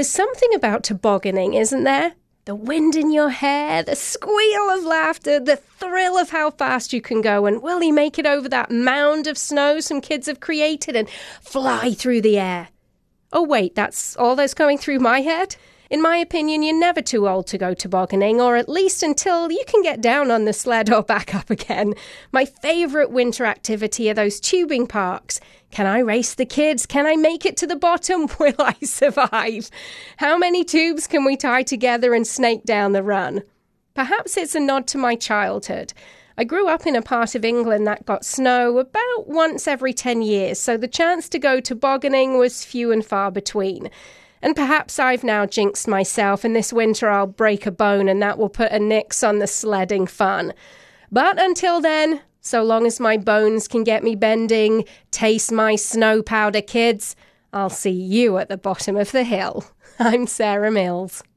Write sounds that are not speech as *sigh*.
There's something about tobogganing, isn't there? The wind in your hair, the squeal of laughter, the thrill of how fast you can go, and will you make it over that mound of snow some kids have created and fly through the air? Oh, wait, that's all that's going through my head? In my opinion, you're never too old to go tobogganing, or at least until you can get down on the sled or back up again. My favourite winter activity are those tubing parks. Can I race the kids? Can I make it to the bottom? *laughs* Will I survive? How many tubes can we tie together and snake down the run? Perhaps it's a nod to my childhood. I grew up in a part of England that got snow about once every 10 years, so the chance to go tobogganing was few and far between. And perhaps I've now jinxed myself, and this winter I'll break a bone, and that will put a nix on the sledding fun. But until then, so long as my bones can get me bending, taste my snow powder, kids, I'll see you at the bottom of the hill. *laughs* I'm Sarah Mills.